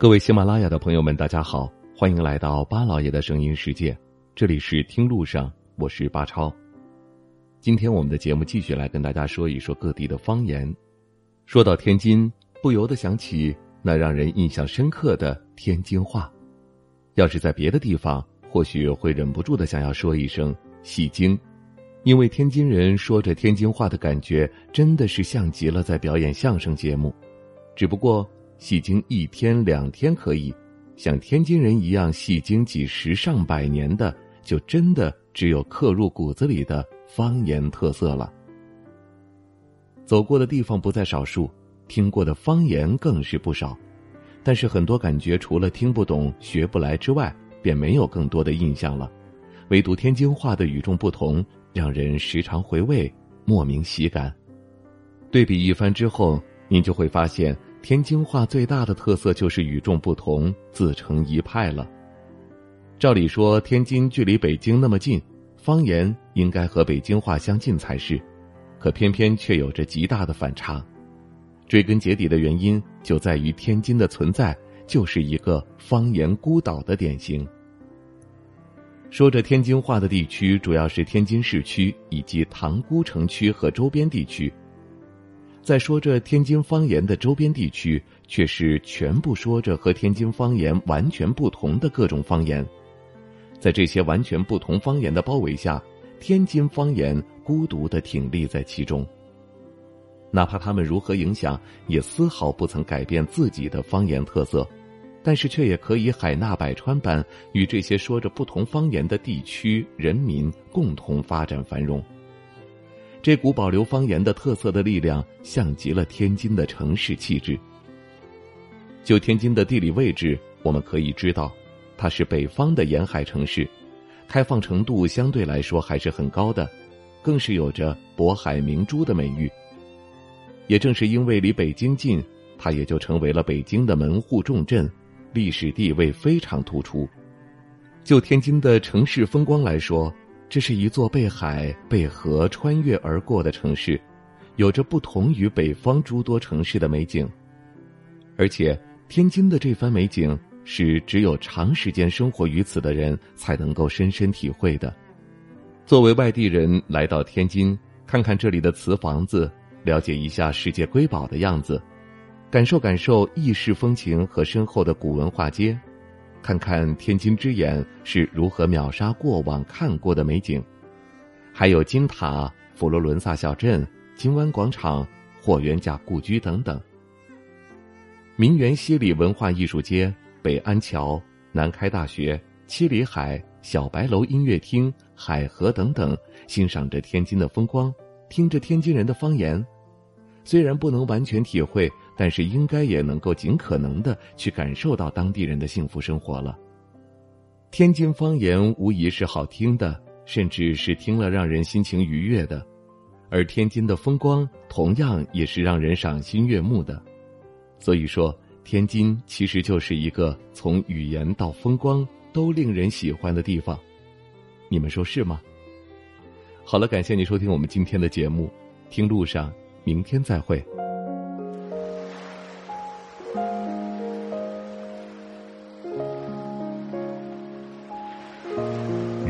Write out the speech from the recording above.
各位喜马拉雅的朋友们，大家好，欢迎来到巴老爷的声音世界，这里是听路上，我是巴超。今天我们的节目继续来跟大家说一说各地的方言。说到天津，不由得想起那让人印象深刻的天津话。要是在别的地方，或许会忍不住的想要说一声戏精，因为天津人说着天津话的感觉，真的是像极了在表演相声节目。只不过。戏精一天两天可以，像天津人一样戏精几十上百年的，就真的只有刻入骨子里的方言特色了。走过的地方不在少数，听过的方言更是不少，但是很多感觉除了听不懂、学不来之外，便没有更多的印象了。唯独天津话的与众不同，让人时常回味，莫名喜感。对比一番之后，您就会发现。天津话最大的特色就是与众不同，自成一派了。照理说，天津距离北京那么近，方言应该和北京话相近才是，可偏偏却有着极大的反差。追根结底的原因就在于天津的存在就是一个方言孤岛的典型。说着天津话的地区主要是天津市区以及塘沽城区和周边地区。在说着天津方言的周边地区，却是全部说着和天津方言完全不同的各种方言。在这些完全不同方言的包围下，天津方言孤独的挺立在其中。哪怕他们如何影响，也丝毫不曾改变自己的方言特色，但是却也可以海纳百川般与这些说着不同方言的地区人民共同发展繁荣。这股保留方言的特色的力量，像极了天津的城市气质。就天津的地理位置，我们可以知道，它是北方的沿海城市，开放程度相对来说还是很高的，更是有着“渤海明珠”的美誉。也正是因为离北京近，它也就成为了北京的门户重镇，历史地位非常突出。就天津的城市风光来说。这是一座被海、被河穿越而过的城市，有着不同于北方诸多城市的美景。而且，天津的这番美景是只有长时间生活于此的人才能够深深体会的。作为外地人来到天津，看看这里的瓷房子，了解一下世界瑰宝的样子，感受感受异世风情和深厚的古文化街。看看天津之眼是如何秒杀过往看过的美景，还有金塔、佛罗伦萨小镇、金湾广场、霍元甲故居等等。名园西里文化艺术街、北安桥、南开大学、七里海、小白楼音乐厅、海河等等，欣赏着天津的风光，听着天津人的方言，虽然不能完全体会。但是应该也能够尽可能的去感受到当地人的幸福生活了。天津方言无疑是好听的，甚至是听了让人心情愉悦的，而天津的风光同样也是让人赏心悦目的。所以说，天津其实就是一个从语言到风光都令人喜欢的地方，你们说是吗？好了，感谢你收听我们今天的节目，听路上，明天再会。